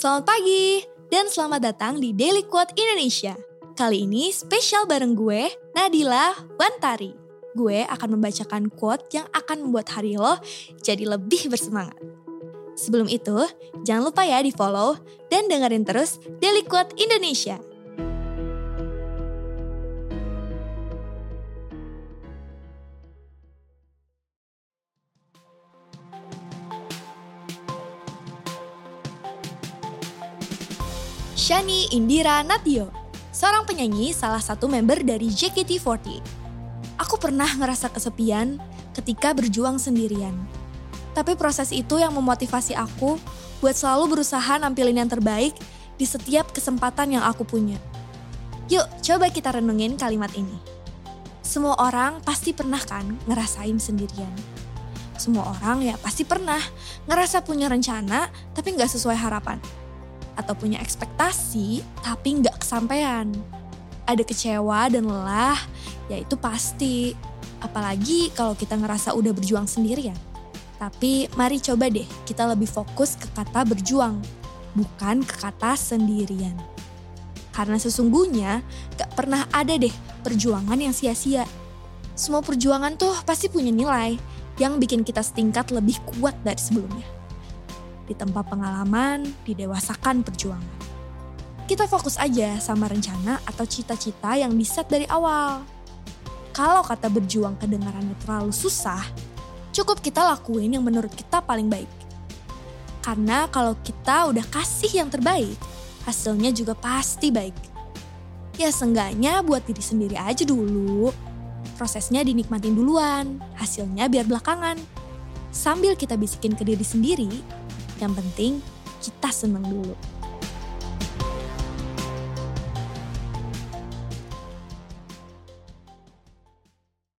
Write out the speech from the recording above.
Selamat pagi dan selamat datang di Daily Quote Indonesia. Kali ini spesial bareng gue, Nadila Wantari. Gue akan membacakan quote yang akan membuat hari lo jadi lebih bersemangat. Sebelum itu, jangan lupa ya di follow dan dengerin terus Daily Quote Indonesia. Shani Indira Natio, seorang penyanyi salah satu member dari JKT48. Aku pernah ngerasa kesepian ketika berjuang sendirian. Tapi proses itu yang memotivasi aku buat selalu berusaha nampilin yang terbaik di setiap kesempatan yang aku punya. Yuk, coba kita renungin kalimat ini. Semua orang pasti pernah kan ngerasain sendirian. Semua orang ya pasti pernah ngerasa punya rencana tapi nggak sesuai harapan atau punya ekspektasi tapi nggak kesampaian. Ada kecewa dan lelah, ya itu pasti. Apalagi kalau kita ngerasa udah berjuang sendirian. Tapi mari coba deh kita lebih fokus ke kata berjuang, bukan ke kata sendirian. Karena sesungguhnya gak pernah ada deh perjuangan yang sia-sia. Semua perjuangan tuh pasti punya nilai yang bikin kita setingkat lebih kuat dari sebelumnya di tempat pengalaman, didewasakan perjuangan. Kita fokus aja sama rencana atau cita-cita yang diset dari awal. Kalau kata berjuang kedengarannya terlalu susah, cukup kita lakuin yang menurut kita paling baik. Karena kalau kita udah kasih yang terbaik, hasilnya juga pasti baik. Ya seenggaknya buat diri sendiri aja dulu. Prosesnya dinikmatin duluan, hasilnya biar belakangan. Sambil kita bisikin ke diri sendiri, yang penting kita seneng dulu.